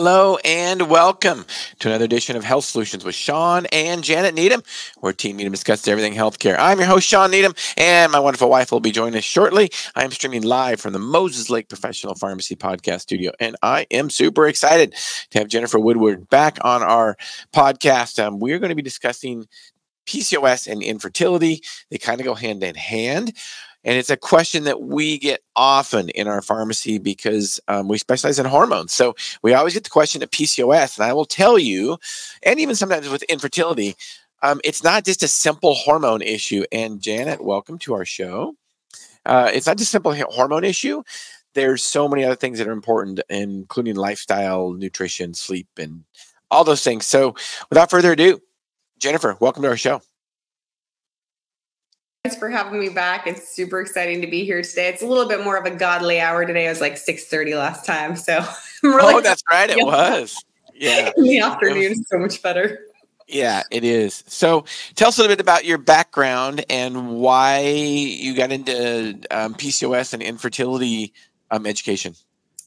Hello and welcome to another edition of Health Solutions with Shawn and Janet Needham, where Team Needham discusses everything healthcare. I'm your host, Shawn Needham, and my wonderful wife will be joining us shortly. I am streaming live from the Moses Lake Professional Pharmacy Podcast Studio, and I am super excited to have Jennifer Woodward back on our podcast. Um, we're going to be discussing PCOS and infertility. They kind of go hand in hand. And it's a question that we get often in our pharmacy because um, we specialize in hormones. So we always get the question of PCOS. And I will tell you, and even sometimes with infertility, um, it's not just a simple hormone issue. And Janet, welcome to our show. Uh, it's not just a simple hormone issue. There's so many other things that are important, including lifestyle, nutrition, sleep, and all those things. So without further ado, Jennifer, welcome to our show for having me back. It's super exciting to be here today. It's a little bit more of a godly hour today. It was like 6:30 last time. So really Oh, that's right. It was. Yeah. In the afternoon is so much better. Yeah, it is. So tell us a little bit about your background and why you got into um, PCOS and infertility um, education.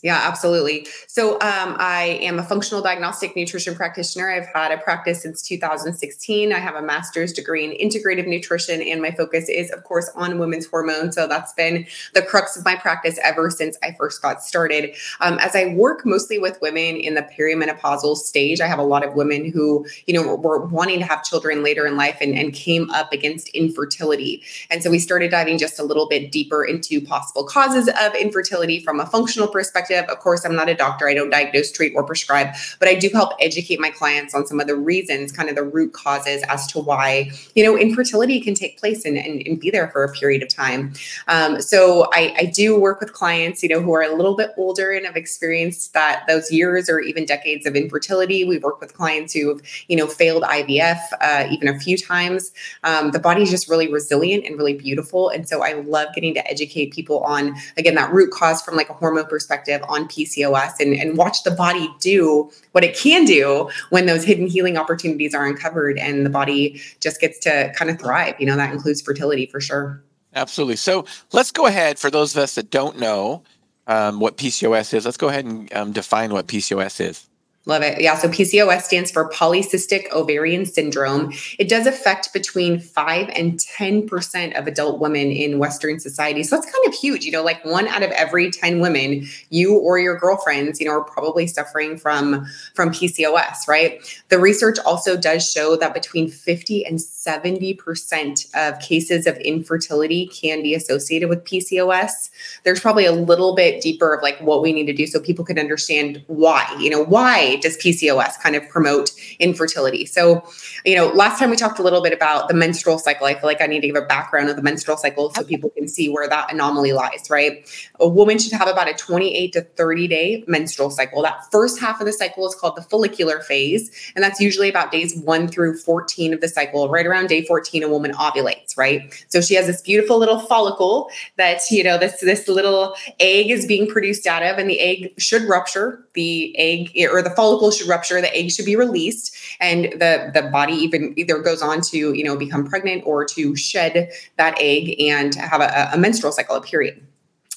Yeah, absolutely. So um, I am a functional diagnostic nutrition practitioner. I've had a practice since 2016. I have a master's degree in integrative nutrition, and my focus is, of course, on women's hormones. So that's been the crux of my practice ever since I first got started. Um, as I work mostly with women in the perimenopausal stage, I have a lot of women who, you know, were wanting to have children later in life and, and came up against infertility. And so we started diving just a little bit deeper into possible causes of infertility from a functional perspective perspective. Of course, I'm not a doctor. I don't diagnose, treat, or prescribe, but I do help educate my clients on some of the reasons, kind of the root causes as to why, you know, infertility can take place and, and, and be there for a period of time. Um, so I, I do work with clients, you know, who are a little bit older and have experienced that those years or even decades of infertility. We work with clients who have, you know, failed IVF uh, even a few times. Um, the body is just really resilient and really beautiful. And so I love getting to educate people on, again, that root cause from like a hormone perspective on PCOS and, and watch the body do what it can do when those hidden healing opportunities are uncovered and the body just gets to kind of thrive. You know, that includes fertility for sure. Absolutely. So let's go ahead for those of us that don't know um, what PCOS is. Let's go ahead and um, define what PCOS is. Love it. Yeah. So PCOS stands for polycystic ovarian syndrome. It does affect between 5 and 10% of adult women in Western society. So that's kind of huge. You know, like one out of every 10 women, you or your girlfriends, you know, are probably suffering from, from PCOS, right? The research also does show that between 50 and 70% of cases of infertility can be associated with PCOS. There's probably a little bit deeper of like what we need to do so people can understand why, you know, why does PCOS kind of promote infertility? So, you know, last time we talked a little bit about the menstrual cycle. I feel like I need to give a background of the menstrual cycle so people can see where that anomaly lies, right? A woman should have about a 28 to 30 day menstrual cycle. That first half of the cycle is called the follicular phase. And that's usually about days one through 14 of the cycle. Right around day 14, a woman ovulates, right? So she has this beautiful little follicle that, you know, this, this little egg is being produced out of, and the egg should rupture. The egg or the follicle should rupture, the egg should be released, and the the body even either goes on to you know become pregnant or to shed that egg and have a, a menstrual cycle, a period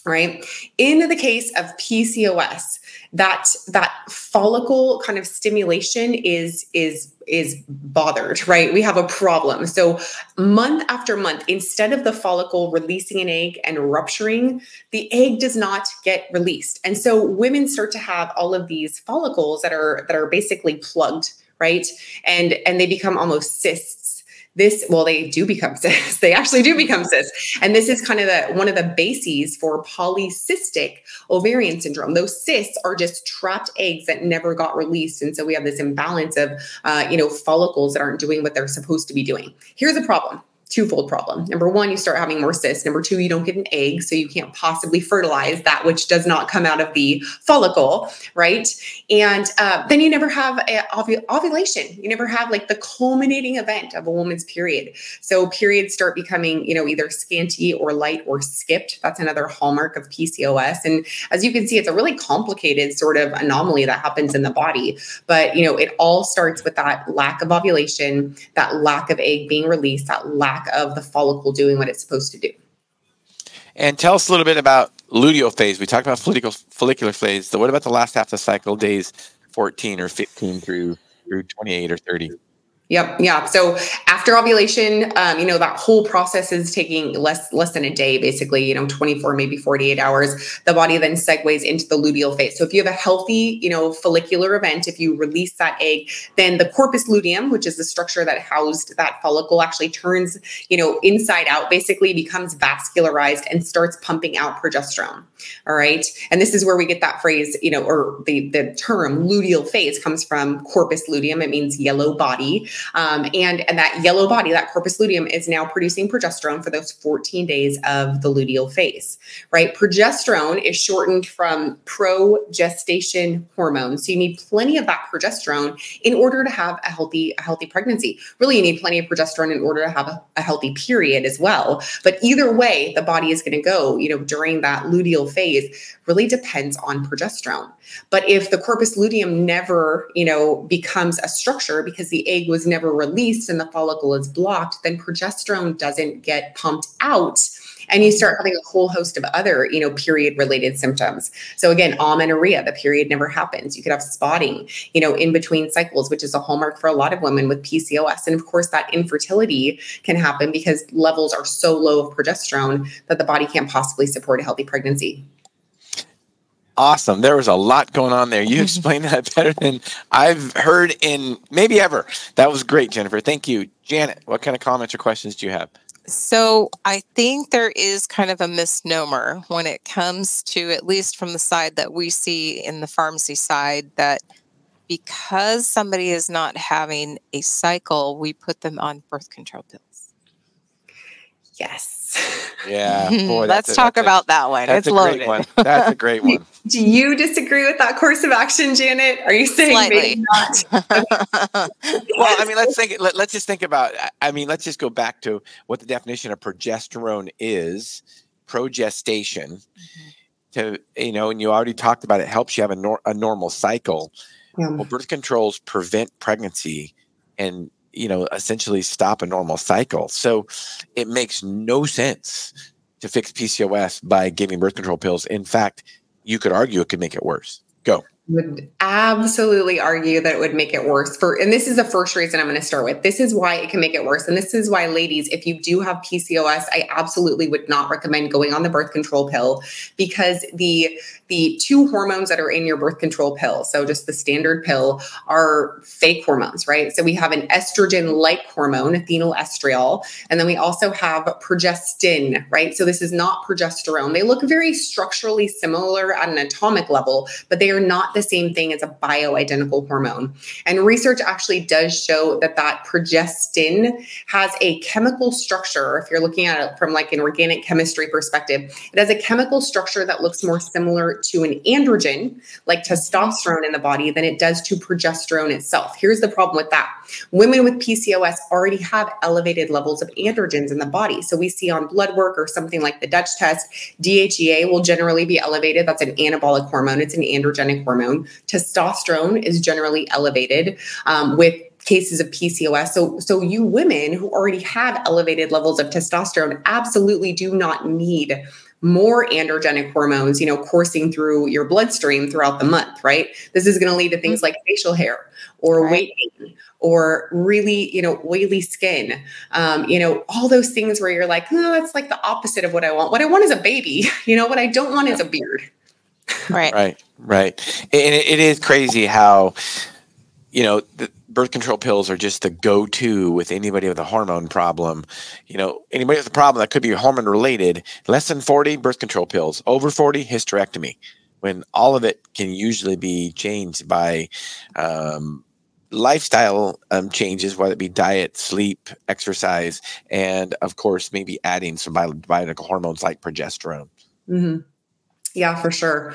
right in the case of pcos that that follicle kind of stimulation is is is bothered right? We have a problem. So month after month instead of the follicle releasing an egg and rupturing the egg does not get released. And so women start to have all of these follicles that are that are basically plugged right? And and they become almost cysts this well they do become cysts they actually do become cysts and this is kind of the one of the bases for polycystic ovarian syndrome. Those cysts are just trapped eggs that never got released. And so we have this imbalance of uh, you know follicles that aren't doing what they're supposed to be doing. Here's a problem twofold problem. Number one, you start having more cysts. Number two, you don't get an egg, so you can't possibly fertilize that which does not come out of the follicle, right? And uh, then you never have ov- ovulation. You never have like the culminating event of a woman's period. So periods start becoming, you know, either scanty or light or skipped. That's another hallmark of PCOS. And as you can see, it's a really complicated sort of anomaly that happens in the body. But you know, it all starts with that lack of ovulation, that lack of egg being released, that lack of the follicle doing what it's supposed to do. And tell us a little bit about luteal phase. We talked about follicular, follicular phase. So what about the last half of the cycle, days 14 or 15 through through 28 or 30. Yep. Yeah. So after ovulation, um, you know, that whole process is taking less less than a day, basically, you know, 24, maybe 48 hours. The body then segues into the luteal phase. So if you have a healthy, you know, follicular event, if you release that egg, then the corpus luteum, which is the structure that housed that follicle, actually turns, you know, inside out, basically becomes vascularized and starts pumping out progesterone. All right. And this is where we get that phrase, you know, or the the term luteal phase comes from corpus luteum. It means yellow body. Um, and, and that yellow body, that corpus luteum, is now producing progesterone for those 14 days of the luteal phase, right? Progesterone is shortened from progestation hormone. So you need plenty of that progesterone in order to have a healthy, a healthy pregnancy. Really, you need plenty of progesterone in order to have a, a healthy period as well. But either way, the body is going to go, you know, during that luteal phase really depends on progesterone. But if the corpus luteum never, you know, becomes a structure because the egg was never released and the follicle is blocked, then progesterone doesn't get pumped out and you start having a whole host of other you know period related symptoms. So again amenorrhea the period never happens. You could have spotting you know in between cycles which is a hallmark for a lot of women with pcos and of course that infertility can happen because levels are so low of progesterone that the body can't possibly support a healthy pregnancy Awesome. There was a lot going on there. You explained that better than I've heard in maybe ever. That was great, Jennifer. Thank you. Janet, what kind of comments or questions do you have? So I think there is kind of a misnomer when it comes to, at least from the side that we see in the pharmacy side, that because somebody is not having a cycle, we put them on birth control pills. Yes. Yeah. Boy, Let's a, talk a, about that one. That's it's a loaded. great one. That's a great one. Do you disagree with that course of action, Janet? Are you saying Slightly. maybe not? well, I mean, let's think. Let, us just think about. I mean, let's just go back to what the definition of progesterone is: progestation. Mm-hmm. To you know, and you already talked about it helps you have a, nor- a normal cycle. Yeah. Well, birth controls prevent pregnancy, and you know, essentially stop a normal cycle. So it makes no sense to fix PCOS by giving birth control pills. In fact, you could argue it could make it worse. Go would absolutely argue that it would make it worse for and this is the first reason i'm going to start with this is why it can make it worse and this is why ladies if you do have pcos i absolutely would not recommend going on the birth control pill because the the two hormones that are in your birth control pill so just the standard pill are fake hormones right so we have an estrogen like hormone estradiol and then we also have progestin right so this is not progesterone they look very structurally similar at an atomic level but they are not the same thing as a bioidentical hormone. And research actually does show that that progestin has a chemical structure. If you're looking at it from like an organic chemistry perspective, it has a chemical structure that looks more similar to an androgen, like testosterone in the body, than it does to progesterone itself. Here's the problem with that. Women with PCOS already have elevated levels of androgens in the body. So we see on blood work or something like the Dutch test, DHEA will generally be elevated. That's an anabolic hormone. It's an androgenic hormone. Testosterone is generally elevated um, with cases of PCOS. So, so you women who already have elevated levels of testosterone absolutely do not need more androgenic hormones, you know, coursing through your bloodstream throughout the month, right? This is going to lead to things like facial hair or right. weight gain or really, you know, oily skin. Um, you know, all those things where you're like, oh, that's like the opposite of what I want. What I want is a baby. You know, what I don't want is a beard. Right. right. Right. And it, it is crazy how, you know, birth control pills are just the go to with anybody with a hormone problem. You know, anybody with a problem that could be hormone related, less than 40, birth control pills, over 40, hysterectomy, when all of it can usually be changed by, um, lifestyle um, changes, whether it be diet, sleep, exercise, and of course, maybe adding some biological hormones like progesterone. Mm-hmm. Yeah, for sure.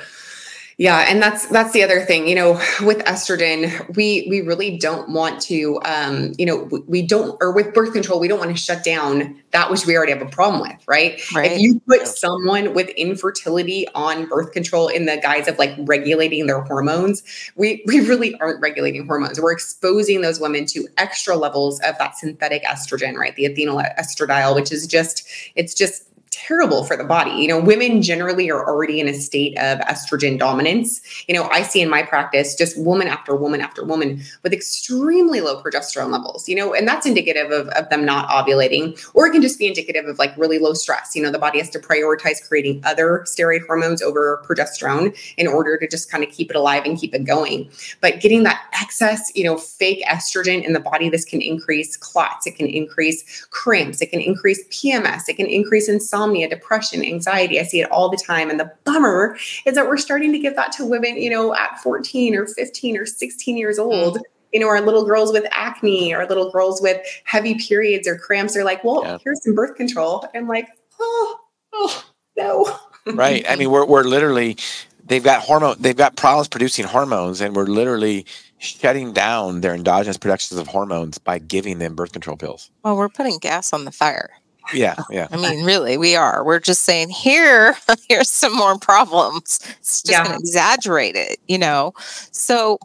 Yeah, and that's that's the other thing. You know, with estrogen, we we really don't want to, um, you know, we don't, or with birth control, we don't want to shut down that which we already have a problem with, right? right. If you put someone with infertility on birth control in the guise of like regulating their hormones, we we really aren't regulating hormones. We're exposing those women to extra levels of that synthetic estrogen, right? The ethinyl estradiol, which is just it's just terrible for the body. You know, women generally are already in a state of estrogen dominance. You know, I see in my practice just woman after woman after woman with extremely low progesterone levels, you know, and that's indicative of, of them not ovulating, or it can just be indicative of like really low stress. You know, the body has to prioritize creating other steroid hormones over progesterone in order to just kind of keep it alive and keep it going. But getting that excess, you know, fake estrogen in the body, this can increase clots, it can increase cramps, it can increase PMS, it can increase insomnia, depression, anxiety. I see it all the time. And the bummer is that we're starting to give that to women, you know, at 14 or 15 or 16 years old. Mm you know, our little girls with acne, our little girls with heavy periods or cramps are like, well, yeah. here's some birth control. I'm like, oh, oh no. right. I mean, we're, we're literally, they've got hormone, they've got problems producing hormones, and we're literally shutting down their endogenous productions of hormones by giving them birth control pills. Well, we're putting gas on the fire. Yeah, yeah. I mean, really, we are. We're just saying here, here's some more problems. It's just yeah. going to exaggerate it, you know. So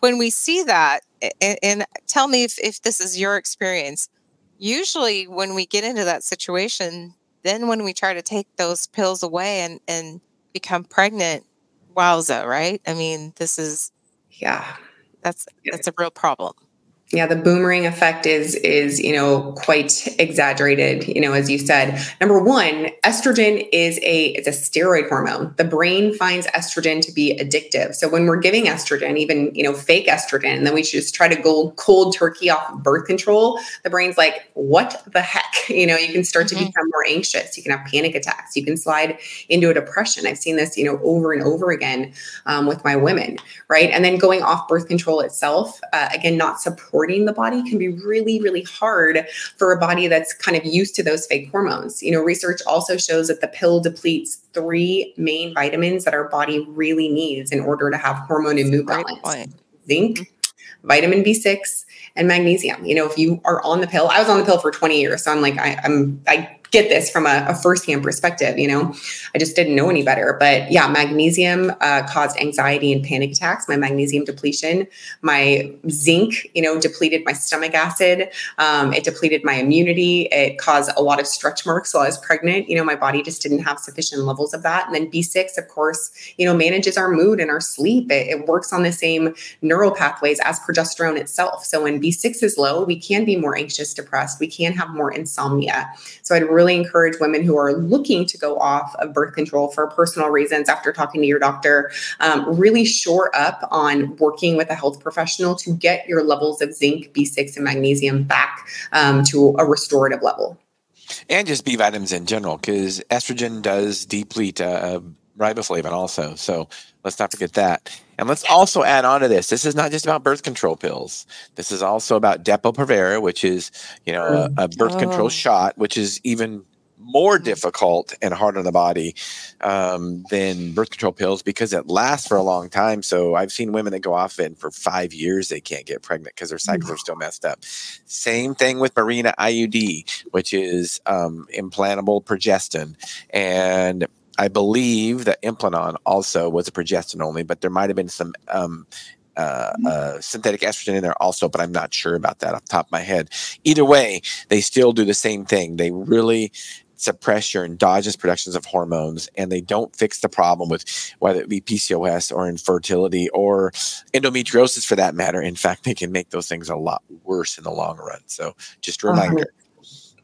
when we see that, and, and tell me if, if this is your experience. Usually, when we get into that situation, then when we try to take those pills away and and become pregnant, wowza, right? I mean, this is yeah, that's that's a real problem yeah the boomerang effect is is you know quite exaggerated you know as you said. Number one estrogen is a it's a steroid hormone. The brain finds estrogen to be addictive. So when we're giving estrogen even you know fake estrogen and then we just try to go cold turkey off of birth control. The brain's like what the heck? You know you can start mm-hmm. to become more anxious. You can have panic attacks. You can slide into a depression. I've seen this you know over and over again um, with my women right? And then going off birth control itself uh, again not support supporting the body can be really, really hard for a body that's kind of used to those fake hormones. You know, research also shows that the pill depletes three main vitamins that our body really needs in order to have hormone and mood balance zinc, mm-hmm. vitamin B6, and magnesium. You know, if you are on the pill, I was on the pill for 20 years. So I'm like, I, I'm, I get this from a, a firsthand perspective. You know, I just didn't know any better. But yeah, magnesium uh, caused anxiety and panic attacks. My magnesium depletion, my zinc, you know, depleted my stomach acid. Um, it depleted my immunity. It caused a lot of stretch marks while I was pregnant. You know, my body just didn't have sufficient levels of that. And then B6, of course, you know, manages our mood and our sleep. It, it works on the same neural pathways as progesterone itself. So when B6 is low, we can be more anxious, depressed. We can have more insomnia. So I'd really really encourage women who are looking to go off of birth control for personal reasons after talking to your doctor, um, really shore up on working with a health professional to get your levels of zinc, B6, and magnesium back um, to a restorative level. And just B vitamins in general, because estrogen does deplete riboflavin also. So let's not forget that. And let's also add on to this. This is not just about birth control pills. This is also about Depo-Provera, which is, you know, a, a birth oh. control shot, which is even more difficult and hard on the body um, than birth control pills because it lasts for a long time. So I've seen women that go off it and for five years they can't get pregnant because their cycles are still messed up. Same thing with Mirena IUD, which is um, implantable progestin. And I believe that Implanon also was a progestin only, but there might have been some um, uh, mm-hmm. uh, synthetic estrogen in there also, but I'm not sure about that off the top of my head. Either way, they still do the same thing. They really suppress your endogenous productions of hormones and they don't fix the problem with whether it be PCOS or infertility or endometriosis for that matter. In fact, they can make those things a lot worse in the long run. So just a reminder.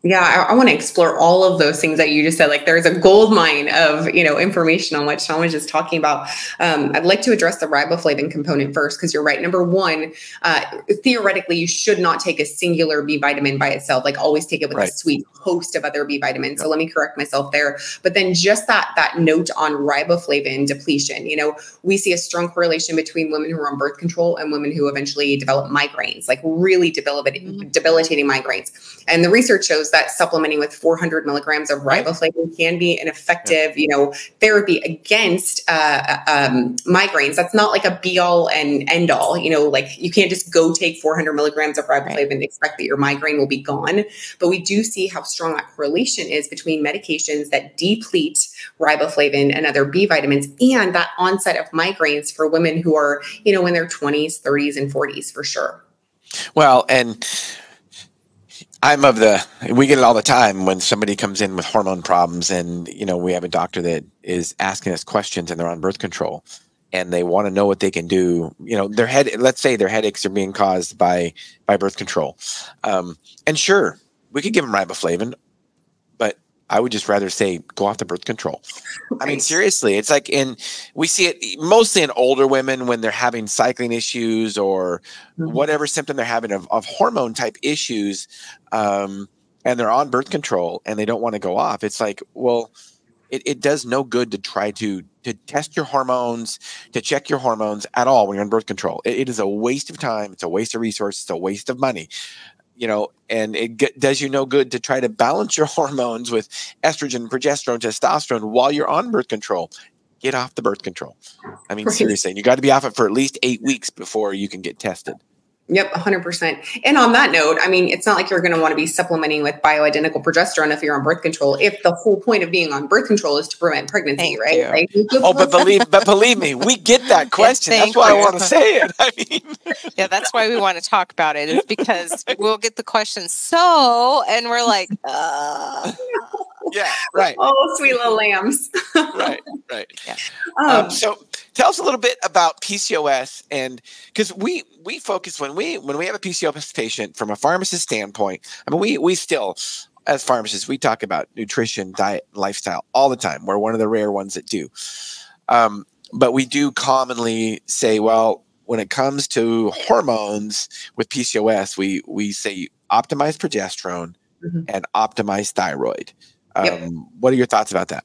Yeah, I, I want to explore all of those things that you just said. Like there's a gold mine of you know information on what Shawn was just talking about. Um, I'd like to address the riboflavin component first because you're right. Number one, uh, theoretically, you should not take a singular B vitamin by itself. Like always take it with right. a sweet host of other B vitamins. Yep. So let me correct myself there. But then just that that note on riboflavin depletion. You know, we see a strong correlation between women who are on birth control and women who eventually develop migraines, like really debilitating, mm-hmm. debilitating migraines. And the research shows that supplementing with 400 milligrams of riboflavin can be an effective, you know, therapy against uh, um, migraines. That's not like a be all and end all. You know, like you can't just go take 400 milligrams of riboflavin right. and expect that your migraine will be gone. But we do see how strong that correlation is between medications that deplete riboflavin and other B vitamins and that onset of migraines for women who are, you know, in their 20s, 30s, and 40s for sure. Well, and I'm of the we get it all the time when somebody comes in with hormone problems and you know we have a doctor that is asking us questions and they're on birth control and they want to know what they can do. You know their head let's say their headaches are being caused by by birth control. Um, and sure we could give them riboflavin I would just rather say go off the birth control. Right. I mean, seriously, it's like in we see it mostly in older women when they're having cycling issues or mm-hmm. whatever symptom they're having of, of hormone type issues, um, and they're on birth control and they don't want to go off. It's like, well, it, it does no good to try to to test your hormones, to check your hormones at all when you're on birth control. it, it is a waste of time. It's a waste of resources. It's a waste of money you know, and it does you no good to try to balance your hormones with estrogen, progesterone, testosterone while you're on birth control. Get off the birth control. I mean, right. seriously, you got to be off it for at least eight weeks before you can get tested. Yep, 100%. And on that note, I mean, it's not like you're going to want to be supplementing with bioidentical progesterone if you're on birth control. If the whole point of being on birth control is to prevent pregnancy, Thank right? Like, oh, but believe, but believe me, we get that question. Yes, that's why you. I want to say it. I mean, yeah, that's why we want to talk about it. Is because we'll get the question. So, and we're like, uh, yeah, right. Oh, sweet little lambs. right, right. Yeah. Um, um, so, tell us a little bit about PCOS, and because we we focus when we when we have a PCOS patient from a pharmacist standpoint. I mean, we we still as pharmacists we talk about nutrition, diet, lifestyle all the time. We're one of the rare ones that do. Um, but we do commonly say, well, when it comes to hormones with PCOS, we we say optimize progesterone mm-hmm. and optimize thyroid. Um, yep. What are your thoughts about that?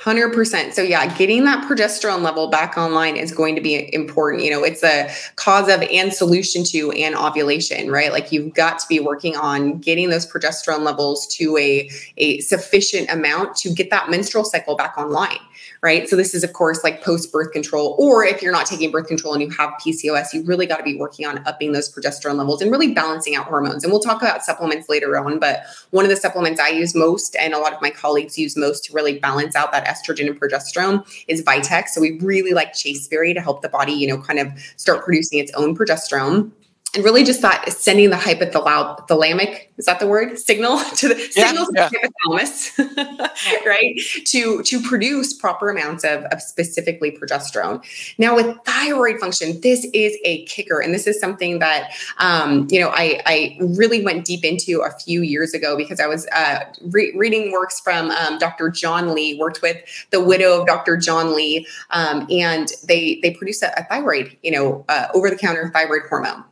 100%. So, yeah, getting that progesterone level back online is going to be important. You know, it's a cause of and solution to anovulation, right? Like you've got to be working on getting those progesterone levels to a, a sufficient amount to get that menstrual cycle back online right? So this is of course like post birth control, or if you're not taking birth control and you have PCOS, you really got to be working on upping those progesterone levels and really balancing out hormones. And we'll talk about supplements later on, but one of the supplements I use most and a lot of my colleagues use most to really balance out that estrogen and progesterone is Vitex. So we really like chasteberry to help the body, you know, kind of start producing its own progesterone and really just that sending the hypothalamic is that the word? Signal to the yeah, signals yeah. to the hypothalamus right? To to produce proper amounts of, of specifically progesterone. Now with thyroid function this is a kicker. And this is something that um, you know I, I really went deep into a few years ago because i was uh, re- reading works from um, dr john lee worked with the widow of dr john lee um, and they they produce a, a thyroid you know uh, over the counter thyroid hormone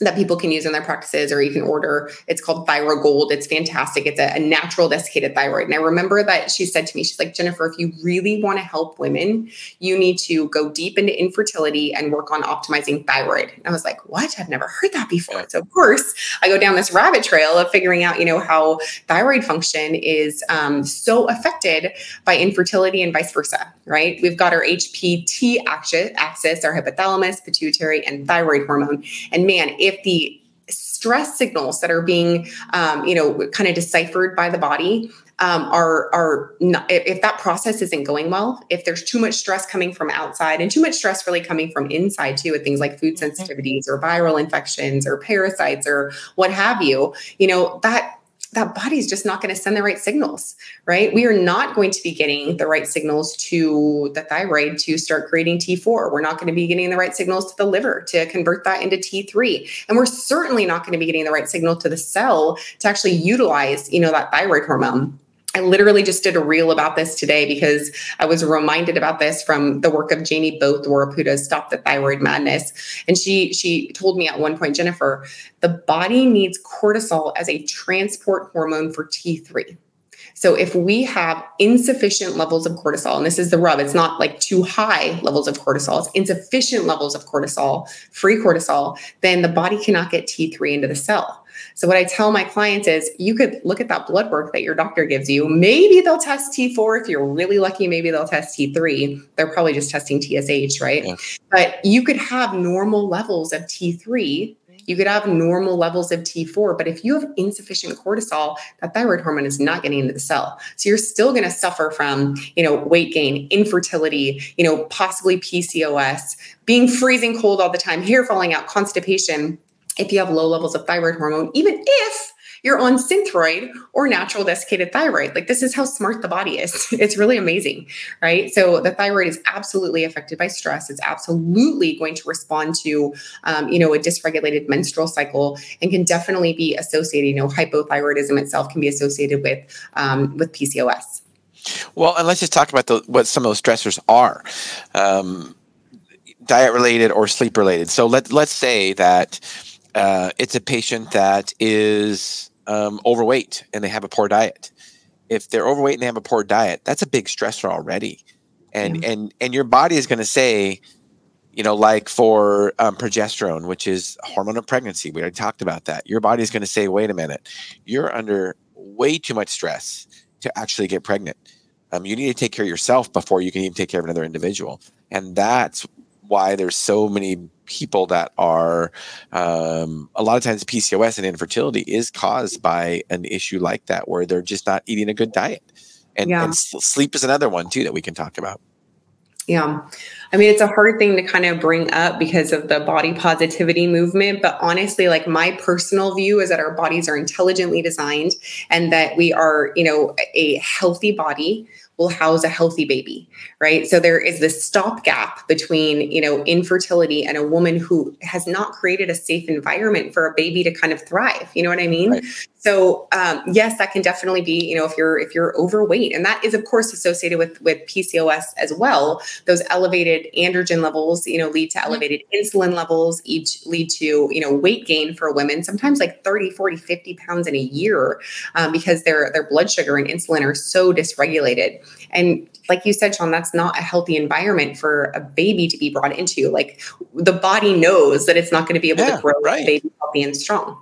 that people can use in their practices or you can order. It's called Thyrogold. It's fantastic. It's a, a, natural desiccated thyroid. And I remember that she said to me, she's like, Jennifer, if you really want to help women, you need to go deep into infertility and work on optimizing thyroid. And I was like, what? I've never heard that before. So of course I go down this rabbit trail of figuring out, you know, how thyroid function is um, so affected by infertility and vice versa, right? We've got our HPT axis, our hypothalamus, pituitary, and thyroid hormone. And man, if the stress signals that are being um, you know kind of deciphered by the body um, are are not, if that process isn't going well if there's too much stress coming from outside and too much stress really coming from inside too with things like food mm-hmm. sensitivities or viral infections or parasites or what have you you know that that body's just not going to send the right signals, right? We are not going to be getting the right signals to the thyroid to start creating T4. We're not going to be getting the right signals to the liver to convert that into T3. And we're certainly not going to be getting the right signal to the cell to actually utilize, you know, that thyroid hormone. I literally just did a reel about this today because I was reminded about this from the work of Bowthorpe, who does Stop the Thyroid Madness. And she she told me at one point, Jennifer, the body needs cortisol as a transport hormone for T3. So if we have insufficient levels of cortisol, and this is the rub, it's not like too high levels of cortisol, it's insufficient levels of cortisol, free cortisol, then the body cannot get T3 into the cell. So what I tell my clients is you could look at that blood work that your doctor gives you. Maybe they'll test T4 if you're really lucky. Maybe they'll test T3. They're probably just testing TSH, right? Yeah. But you could have normal levels of T3 you could have normal levels of T4, but if you have insufficient cortisol, that thyroid hormone is not getting into the cell. So you're still going to suffer from, you know, weight gain, infertility, you know, possibly PCOS, being freezing cold all the time, hair falling out, constipation if you have low levels of thyroid hormone, even if you're on synthroid or natural desiccated thyroid. Like this is how smart the body is. It's really amazing, right? So the thyroid is absolutely affected by stress. It's absolutely going to respond to, um, you know, a dysregulated menstrual cycle and can definitely be associated. You know, hypothyroidism itself can be associated with um, with PCOS. Well, and let's just talk about the, what some of those stressors are. Um, diet related or sleep related. So let let's say that uh, it's a patient that is um, overweight and they have a poor diet. If they're overweight and they have a poor diet, that's a big stressor already, and yeah. and and your body is going to say, you know, like for um, progesterone, which is hormone of pregnancy, we already talked about that. Your body is going to say, wait a minute, you're under way too much stress to actually get pregnant. Um, you need to take care of yourself before you can even take care of another individual, and that's why there's so many people that are um, a lot of times PCOS and infertility is caused by an issue like that where they're just not eating a good diet. And, yeah. and sleep is another one too that we can talk about. Yeah. I mean, it's a hard thing to kind of bring up because of the body positivity movement. But honestly, like my personal view is that our bodies are intelligently designed and that we are, you know, a healthy body will house a healthy baby, right? So there is this stopgap between, you know, infertility and a woman who has not created a safe environment for a baby to kind of thrive. You know what I mean? Right. So um, yes, that can definitely be, you know, if you're if you're overweight, and that is of course associated with with PCOS as well. Those elevated androgen levels, you know, lead to elevated insulin levels, each lead to, you know, weight gain for women, sometimes like 30, 40, 50 pounds in a year um, because their their blood sugar and insulin are so dysregulated. And like you said, Shawn, that's not a healthy environment for a baby to be brought into. Like the body knows that it's not going to be able yeah, to grow right. a baby healthy and strong.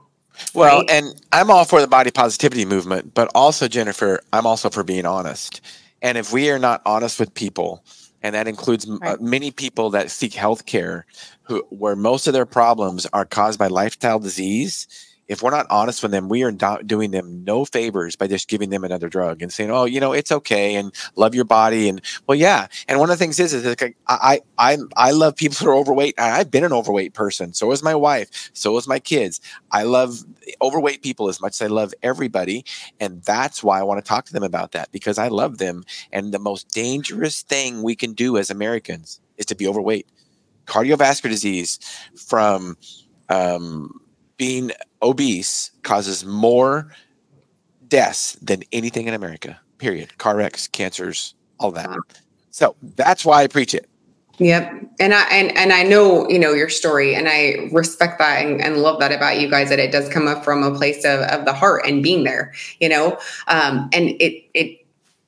Well, right? and I'm all for the body positivity movement, but also, Jennifer, I'm also for being honest. And if we are not honest with people, and that includes right. uh, many people that seek health care who where most of their problems are caused by lifestyle disease if we're not honest with them, we are not doing them no favors by just giving them another drug and saying, "Oh, you know, it's okay," and love your body. And well, yeah. And one of the things is, is like, I, I, I love people who are overweight. I've been an overweight person. So is my wife. So is my kids. I love overweight people as much as I love everybody, and that's why I want to talk to them about that because I love them. And the most dangerous thing we can do as Americans is to be overweight. Cardiovascular disease from um, being obese causes more deaths than anything in America. Period. Car wrecks, cancers, all that. So that's why I preach it. Yep. And I and and I know, you know, your story and I respect that and, and love that about you guys that it does come up from a place of, of the heart and being there, you know. Um and it it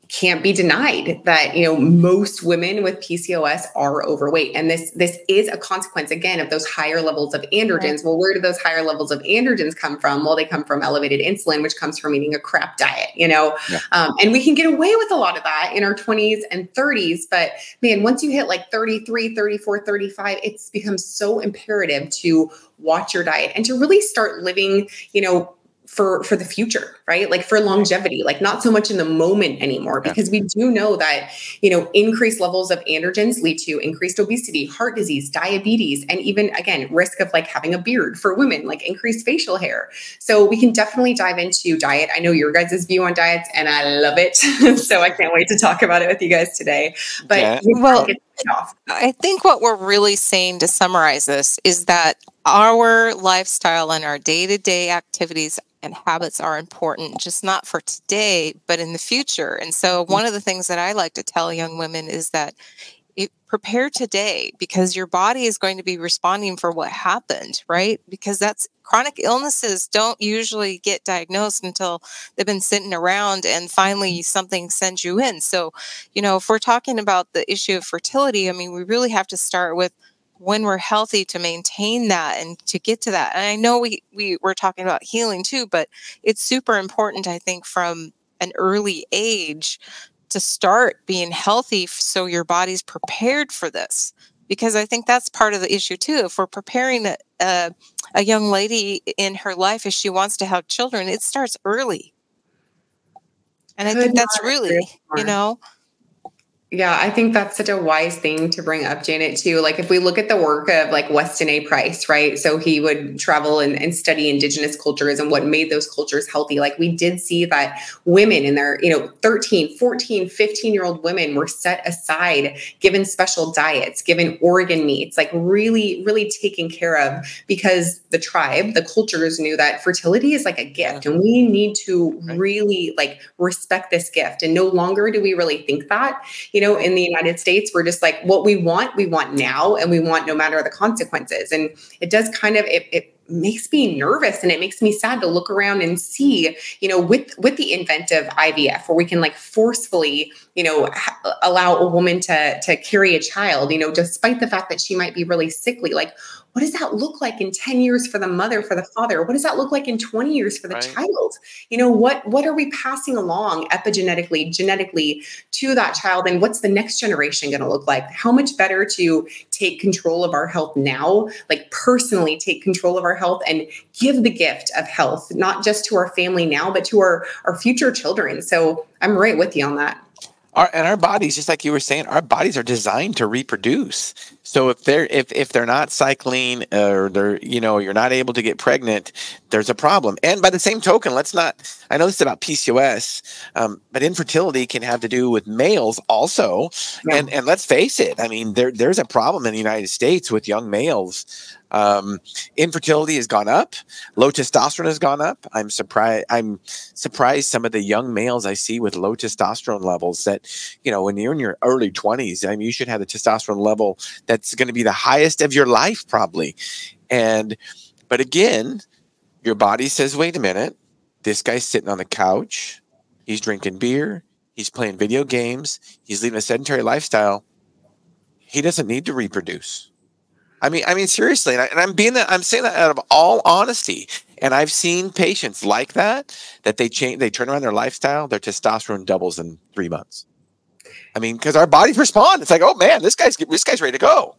can't be denied that you know most women with PCOS are overweight. And this this is a consequence again of those higher levels of androgens. Well where do those higher levels of androgens come from? Well they come from elevated insulin which comes from eating a crap diet you know? Yeah. um, and we can get away with a lot of that in our 20s and 30s but man once you hit like 33 34 35 it's become so imperative to watch your diet and to really start living you know for for the future right? Like for longevity like not so much in the moment anymore because we do know that you know increased levels of androgens lead to increased obesity heart disease diabetes and even again risk of like having a beard for women like increased facial hair. So we can definitely dive into diet. I know your guys' view on diets and i love it. So i can't wait to talk about it with you guys today. But yeah. well I think what we're really saying to summarize this is that our lifestyle and our day to day activities and habits are important, just not for today, but in the future. And so, mm. one of the things that I like to tell young women is that it, prepare today because your body is going to be responding for what happened, right? Because that's chronic illnesses don't usually get diagnosed until they've been sitting around and finally something sends you in. So, you know, if we're talking about the issue of fertility, I mean, we really have to start with when we're healthy to maintain that and to get to that. And I know we, we we're talking about healing too, but it's super important, I think, from an early age to start being healthy so your body's prepared for this. Because I think that's part of the issue too. If we're preparing a, a, a young lady in her life if she wants to have children, it starts early. And I think that's really, you know, Yeah, I think that's such a wise thing to bring up, Janet, too. Like, if we look at the work of like Weston A. Price, right? So he would travel and, and study indigenous cultures and what made those cultures healthy. Like, we did see that women in their, you know, 13, 14, 15 year old women were set aside, given special diets, given organ meats, like really, really taken care of because the tribe, the cultures knew that fertility is like a gift and we need to really like respect this gift. And no longer do we really think that you know, in the United States, we're just like, what we want, we want now, and we want no matter the consequences. And it does kind of, it, it makes me nervous and it makes me sad to look around and see you know with with the inventive ivf where we can like forcefully you know ha- allow a woman to to carry a child you know despite the fact that she might be really sickly like what does that look like in 10 years for the mother for the father? What does that look like in 20 years for the right. child? You know what what are we passing along epigenetically genetically to that child and what's the next generation going to look like? How much better to take control of our health now like personally take control of our health and give the gift of health not just to our family now but to our our future children? So i'm right with you on that our, and our bodies, just like you were saying, our bodies are designed to reproduce. So if they're if if they're not cycling uh, or they're you know you're not able to get pregnant, there's a problem. And by the same token, let's not. I know this is about PCOS, um, but infertility can have to do with males also. Yeah. And and let's face it. I mean, there there's a problem in the United States with young males um, infertility has gone up. Low testosterone has gone up. I'm surprised. I'm surprised some of the young males I see with low testosterone levels. That you know, when you're in your early 20s, I mean, you should have a testosterone level that's going to be the highest of your life, probably. And but again, your body says, "Wait a minute, this guy's sitting on the couch. He's drinking beer. He's playing video games. He's leading a sedentary lifestyle. He doesn't need to reproduce." I mean, I mean, seriously, and, I, am being that I'm saying that out of all honesty. And I've seen patients like that that they change, they turn around their lifestyle, their testosterone doubles in three months. I mean, because our bodies respond. It's like, oh man, this guy's this guy's ready to go.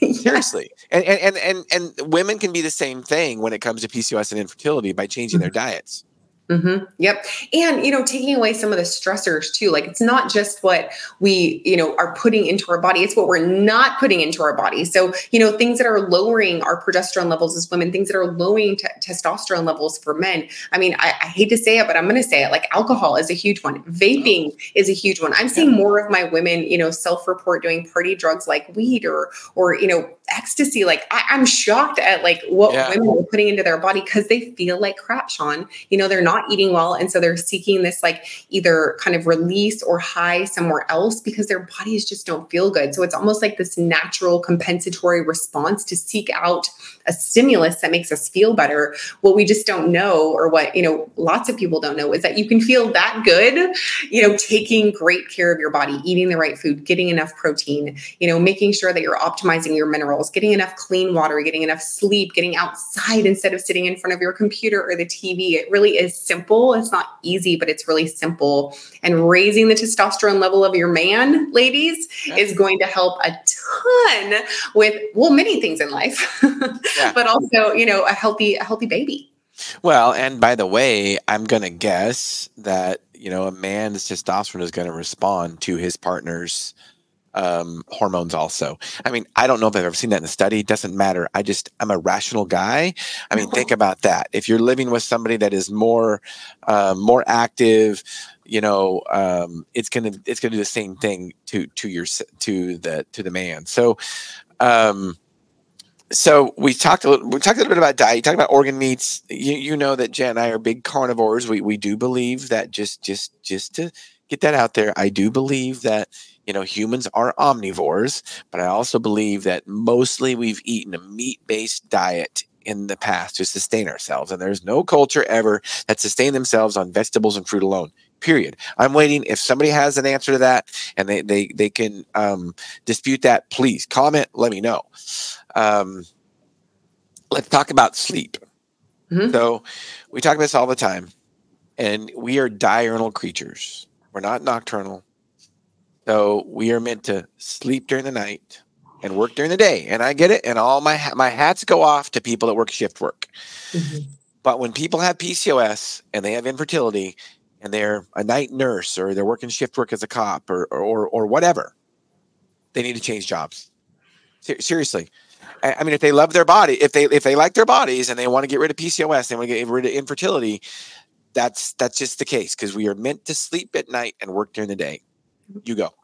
Seriously, and, and and and and women can be the same thing when it comes to PCOS and infertility by changing their mm-hmm. diets. Mm-hmm. Yep. And, you know, taking away some of the stressors too. Like it's not just what we, you know, are putting into our body, it's what we're not putting into our body. So, you know, things that are lowering our progesterone levels as women, things that are lowering t- testosterone levels for men. I mean, I, I hate to say it, but I'm going to say it like alcohol is a huge one. Vaping is a huge one. I'm seeing more of my women, you know, self report doing party drugs like weed or, or, you know, ecstasy. Like I, am shocked at like what yeah. women are putting into their body because they feel like crap, Shawn. You know, they're not eating well. And so they're seeking this like either kind of release or high somewhere else because their bodies just don't feel good. So it's almost like this natural compensatory response to seek out a stimulus that makes us feel better. What we just don't know, or what, you know, lots of people don't know, is that you can feel that good, you know, taking great care of your body, eating the right food, getting enough protein, you know, making sure that you're optimizing your getting enough clean water, getting enough sleep, getting outside instead of sitting in front of your computer or the TV. It really is simple. It's not easy, but it's really simple. And raising the testosterone level of your man, ladies, is going to help a ton with, well, many things in life. yeah. but also, you know, a healthy, a healthy baby. Well, and by the way, I'm going to guess that, you know, a man's testosterone is going to respond to his partner's um, hormones also. I mean, I don't know if I've ever seen that in a study. It doesn't matter. I just, I'm a rational guy. I mean, think about that. If you're living with somebody that is more, uh, more active, you know, um, it's gonna, it's gonna do the same thing to, to your, to the, to the man. So, um, so we talked a little, we talked a little bit about diet. You talked about organ meats. You, you know that Jen and I are big carnivores. We we do believe that just just just to get that out there, I do believe that you know humans are omnivores, but I also believe that mostly we've eaten a meat based diet in the past to sustain ourselves, and there's no culture ever that sustain themselves on vegetables and fruit alone period i'm waiting if somebody has an answer to that and they they, they can um, dispute that please comment let me know um, let's talk about sleep. Mm-hmm. So we talk about this all the time, and we are diurnal creatures. We're not nocturnal. So we are meant to sleep during the night and work during the day. And I get it. And all my my hats go off to people that work shift work. Mm-hmm. But when people have PCOS and they have infertility, and they're a night nurse or they're working shift work as a cop or or or whatever, they need to change jobs. Ser- seriously. I I mean, if they love their body, if they if they like their bodies and they want to get rid of PCOS, they want to get rid of infertility. That's that's just the case because we are meant to sleep at night and work during the day. Mm-hmm. You go.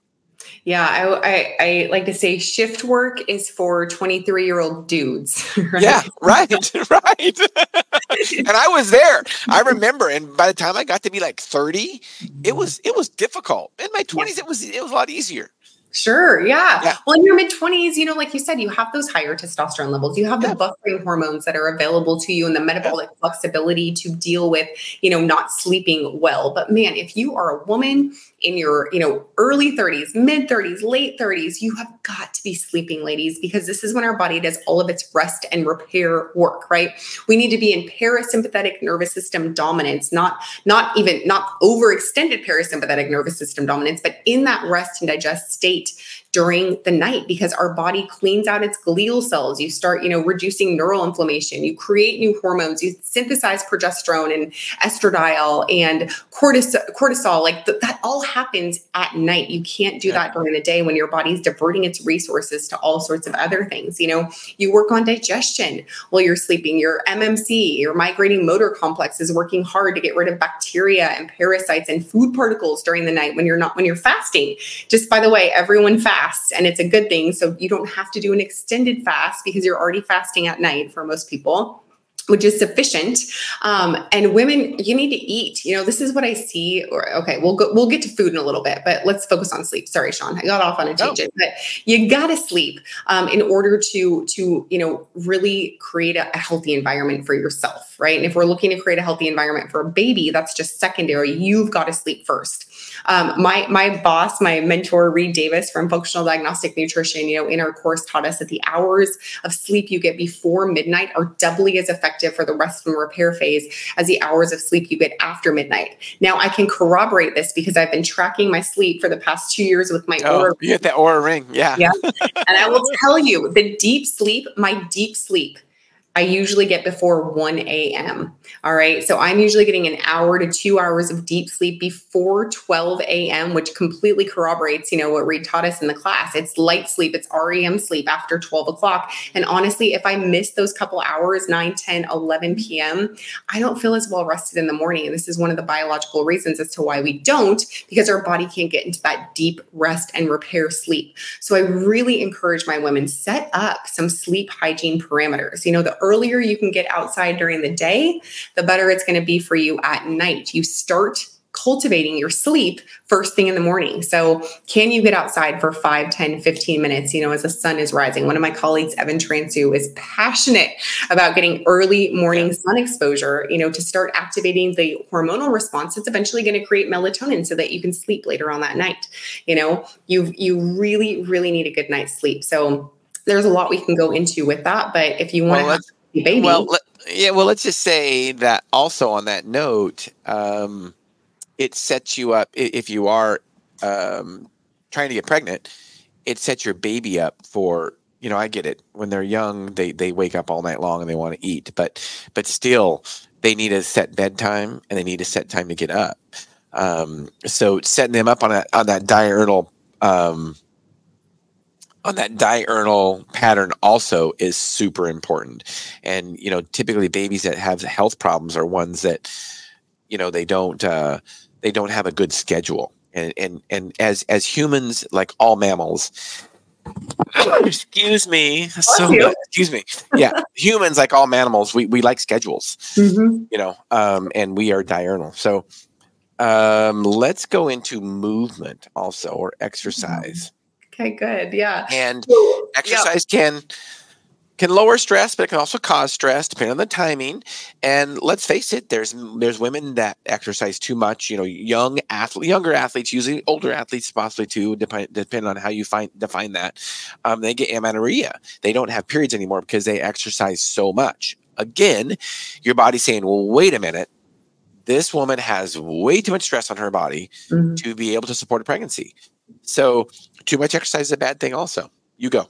Yeah, I, I, I like to say shift work is for 23 year old dudes. Right? Yeah, right, right. and I was there. I remember, and by the time I got to be like 30, it mm-hmm. was it was difficult. In my 20s, it was it was a lot easier. Sure. Yeah. Yeah. Well, in your mid 20s, you know, like you said, you have those higher testosterone levels. You have Yeah. the buffering hormones that are available to you and the metabolic flexibility to deal with, you know, not sleeping well. But man, if you are a woman in your, you know, early 30s, mid 30s, late 30s, you have got to be sleeping, ladies, because this is when our body does all of its rest and repair work, right? We need to be in parasympathetic nervous system dominance, not not even not overextended parasympathetic nervous system dominance, but in that rest and digest state state during the night because our body cleans out its glial cells. You start, you know, reducing neural inflammation. You create new hormones. You synthesize progesterone and estradiol and cortisol. cortisol. Like th- that all happens at night. You can't do that during the day when your body's diverting its resources to all sorts of other things. You know, you work on digestion while you're sleeping. Your MMC, your migrating motor complex is working hard to get rid of bacteria and parasites and food particles during the night when you're not when you're fasting. Just by the way, everyone fasts and it's a good thing. So you don't have to do an extended fast because you're already fasting at night for most people. Which is sufficient, um, and women, you need to eat. You know, this is what I see. Or okay, we'll go. We'll get to food in a little bit, but let's focus on sleep. Sorry, Shawn, I got off on a tangent. But you gotta sleep um, in order to to you know really create a, a healthy environment for yourself, right? And if we're looking to create a healthy environment for a baby, that's just secondary. You've got to sleep first. Um, my my boss, my mentor, Reed Davis from Functional Diagnostic Nutrition, you know, in our course taught us that the hours of sleep you get before midnight are doubly as effective for the rest and repair phase as the hours of sleep you get after midnight. Now I can corroborate this because I've been tracking my sleep for the past two years with my Oh, Oura you get that Oura ring. Yeah. Yeah. and I will tell you, the deep sleep, my deep sleep, I usually get before 1 a.m. All right. So I'm usually getting an hour to two hours of deep sleep before 12 a.m., which completely corroborates, you know, what Reed taught us in the class. It's light sleep, it's REM sleep after 12 o'clock. And honestly, if I miss those couple hours, 9, 10, 11 p.m., I don't feel as well rested in the morning. And this is one of the biological reasons as to why we don't, because our body can't get into that deep rest and repair sleep. So I really encourage my women set up some sleep hygiene parameters. You know, the earlier you can get outside during the day, the better it's going to be for you at night. You start cultivating your sleep first thing in the morning. So, can you get outside for 5, 10, 15 minutes, you know, as the sun is rising? One of my colleagues, Evan Transue, is passionate about getting early morning sun exposure, you know, to start activating the hormonal response that's eventually going to create melatonin so that you can sleep later on that night. You know, you you really really need a good night's sleep. So, there's a lot we can go into with that, but if you want Well, to a baby, Well, let, yeah. Well, let's just say that also on that note, um, it sets you up if you are um, trying to get pregnant. It sets your baby up for you know. I get it. When they're young, they they wake up all night long and they want to eat, but but still, they need a set bedtime and they need a set time to get up. Um, so setting them up on that on that diurnal um, on that diurnal pattern also is super important. And you know, typically babies that have health problems are ones that you know they don't uh, they don't have a good schedule. And and and as as humans, like all mammals. excuse me. So excuse me. Yeah, humans like all mammals, we we like schedules Mhm. you know, um, and we are diurnal. So um, let's go into movement also or exercise. Okay, good, yeah. And So, yeah. exercise can can lower stress, but it can also cause stress depending on the timing. And let's face it, there's there's women that exercise too much. You know, young athlete, younger athletes, usually older athletes, possibly too, depend, depending on how you find define that. Um, they get amenorrhea. They don't have periods anymore because they exercise so much. Again, your body's saying, "Well, wait a minute." This woman has way too much stress on her body Mhm. to be able to support a pregnancy. So, too much exercise is a bad thing, also. You go.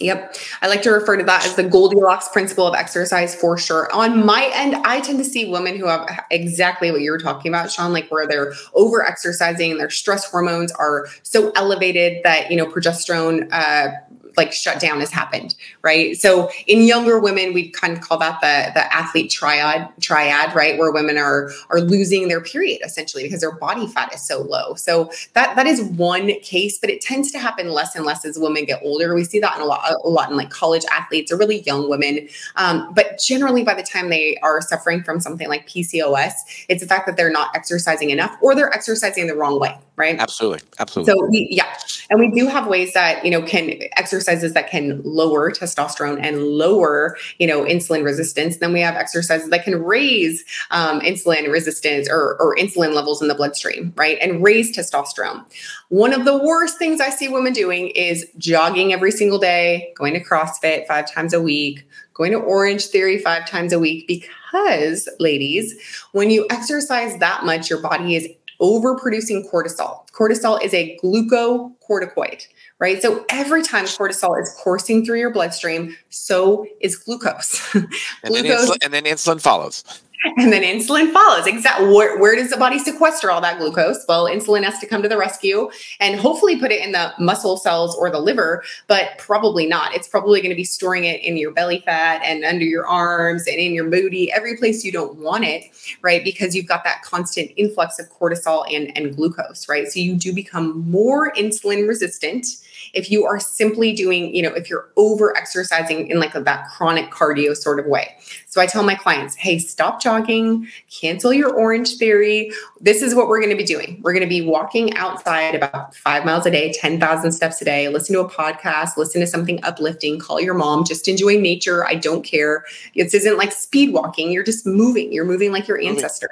Yep. I like to refer to that as the Goldilocks principle of exercise for sure. On my end, I tend to see women who have exactly what you were talking about, Shawn, like where they're over exercising, their stress hormones are so elevated that, you know, progesterone uh, like shutdown has happened, right? So in younger women, we kind of call that the the athlete triad triad, right? Where women are are losing their period essentially because their body fat is so low. So that that is one case, but it tends to happen less and less as women get older. We see that in a lot a lot in like college athletes or really young women. Um, but generally, by the time they are suffering from something like PCOS, it's the fact that they're not exercising enough or they're exercising the wrong way, right? Absolutely, absolutely. So we, yeah, and we do have ways that you know can exercises that can lower testosterone and lower you know insulin resistance. Then we have exercises that can raise um, insulin resistance or, or insulin levels in the bloodstream, right, and raise testosterone. One of the worst things I see women doing is jogging every single day, going to CrossFit five times a week, going to Orange Theory five times a week because, ladies, when you exercise that much, your body is overproducing cortisol. Cortisol is a glucocorticoid, right? So every time cortisol is coursing through your bloodstream, so is glucose. and, then insulin, and then insulin follows. And then insulin follows. Exactly. Where, where, does the body sequester all that glucose? Well, insulin has to come to the rescue and hopefully put it in the muscle cells or the liver, but probably not. It's probably going to be storing it in your belly fat and under your arms and in your booty, every place you don't want it, right? Because you've got that constant influx of cortisol and, and glucose, right? So you do become more insulin resistant if you are simply doing, you know, if you're over exercising in like a, that chronic cardio sort of way. So I tell my clients, hey, stop jogging, cancel your orange theory. This is what we're going to be doing. We're going to be walking outside about five miles a day, 10,000 steps a day, listen to a podcast, listen to something uplifting, call your mom, just enjoy nature. I don't care. This isn't like speed walking. You're just moving. You're moving like your ancestor.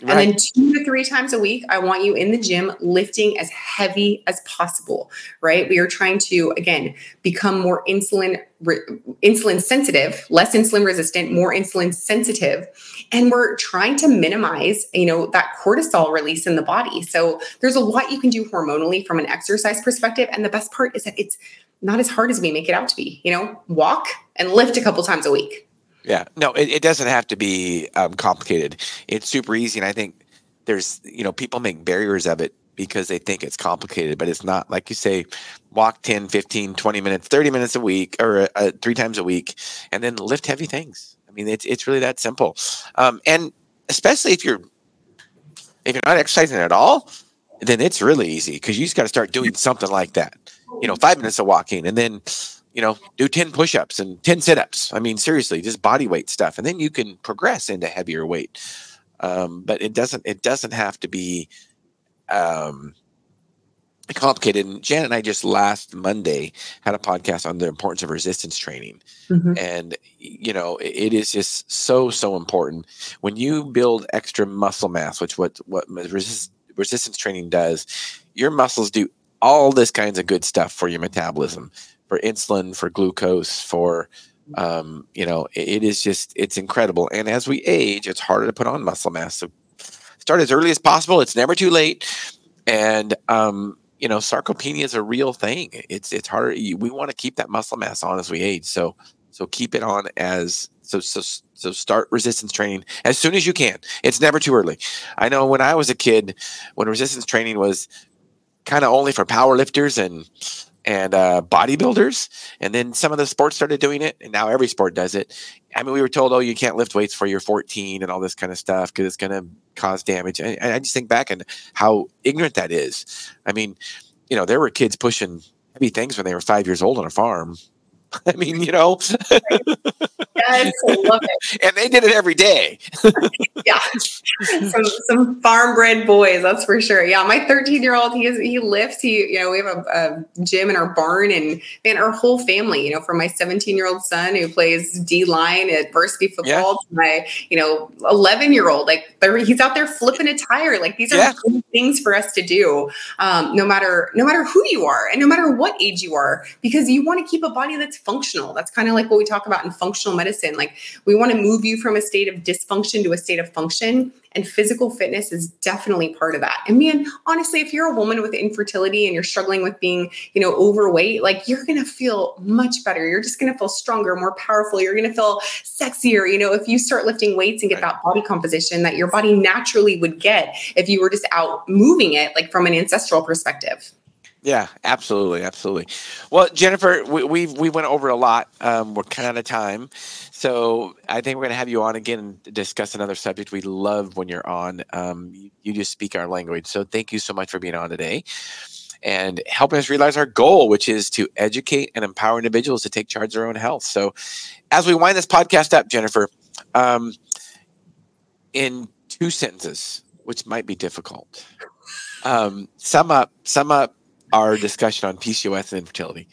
Right. And then two to three times a week, I want you in the gym lifting as heavy as possible, right? We are trying to, again, become more insulin re- insulin sensitive, less insulin resistant, more insulin sensitive. And we're trying to minimize, you know, that cortisol release in the body. So there's a lot you can do hormonally from an exercise perspective. And the best part is that it's not as hard as we make it out to be, you know, walk and lift a couple times a week. Yeah, no, it, it doesn't have to be um, complicated. It's super easy, and I think there's you know people make barriers of it because they think it's complicated, but it's not. Like you say, walk 10, 15, 20 minutes, 30 minutes a week or uh, three times a week, and then lift heavy things. I mean, it's it's really that simple. Um, and especially if you're if you're not exercising at all, then it's really easy because you just got to start doing something like that. You know, five minutes of walking, and then you know, do 10 push ups and 10 sit ups. I mean, seriously, just body weight stuff. And then you can progress into heavier weight. Um, but it doesn't, it doesn't have to be, um, complicated. And Janet and I just last Monday had a podcast on the importance of resistance training. Mm-hmm. And, you know, it, it is just so, so important when you build extra muscle mass, which what, what resist, resistance training does, your muscles do all this kinds of good stuff for your metabolism for insulin, for glucose, for um, you know, it, is just it's incredible. And as we age, it's harder to put on muscle mass. So start as early as possible. It's never too late. And um, you know, sarcopenia is a real thing. It's it's harder. We want to keep that muscle mass on as we age. So so keep it on as so so so start resistance training as soon as you can. It's never too early. I know when I was a kid, when resistance training was kind of only for power lifters and and uh, bodybuilders. And then some of the sports started doing it, and now every sport does it. I mean, we were told, oh, you can't lift weights for you're 14 and all this kind of stuff because it's going to cause damage. And I just think back and how ignorant that is. I mean, you know, there were kids pushing heavy things when they were five years old on a farm. I mean, you know. yes, I love it. And they did it every day. yeah. Some some farm bred boys, that's for sure. Yeah. My 13 year old, he is he lifts. He, you know, we have a, a, gym in our barn and man, our whole family, you know, from my 17 year old son who plays D line at varsity football yeah. to my, you know, 11 year old, like he's out there flipping a tire. Like these are yeah. things for us to do. Um, no matter no matter who you are and no matter what age you are, because you want to keep a body that's functional. That's kind of like what we talk about in functional medicine medicine. Like we want to move you from a state of dysfunction to a state of function. And physical fitness is definitely part of that. And man, honestly, if you're a woman with infertility and you're struggling with being, you know, overweight, like you're going to feel much better. You're just going to feel stronger, more powerful. You're going to feel sexier. You know, if you start lifting weights and get that body composition that your body naturally would get if you were just out moving it, like from an ancestral perspective. Yeah, absolutely, absolutely. Well, Jennifer, we we, we went over a lot. Um, we're kind of time, so I think we're going to have you on again and discuss another subject. We love when you're on. Um, you, you just speak our language, so thank you so much for being on today and helping us realize our goal, which is to educate and empower individuals to take charge of their own health. So, as we wind this podcast up, Jennifer, um, in two sentences, which might be difficult, um, sum up sum up our discussion on PCOS and infertility.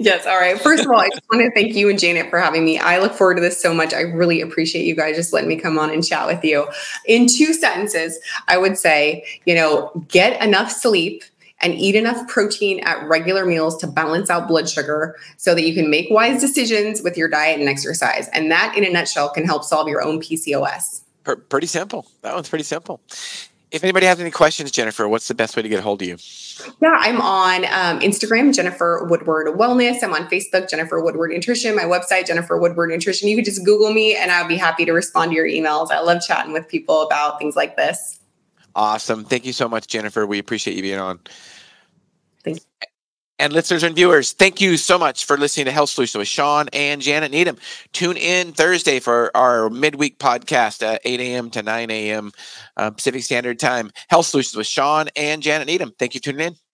Yes. All right. First of all, I just want to thank you and Janet for having me. I look forward to this so much. I really appreciate you guys just letting me come on and chat with you. In two sentences, I would say, you know, get enough sleep and eat enough protein at regular meals to balance out blood sugar so that you can make wise decisions with your diet and exercise. And that, in a nutshell, can help solve your own PCOS. Pretty simple. That one's pretty simple. If anybody has any questions, Jennifer, what's the best way to get a hold of you? Yeah, I'm on um, Instagram, Jennifer Woodward Wellness. I'm on Facebook, Jennifer Woodward Nutrition. My website, Jennifer Woodward Nutrition. You can just Google me, and I'll be happy to respond to your emails. I love chatting with people about things like this. Awesome. Thank you so much, Jennifer. We appreciate you being on. And listeners and viewers, thank you so much for listening to Health Solutions with Shawn and Janet Needham. Tune in Thursday for our midweek podcast at 8 a.m. to 9 a.m. Uh, Pacific Standard Time. Health Solutions with Shawn and Janet Needham. Thank you for tuning in.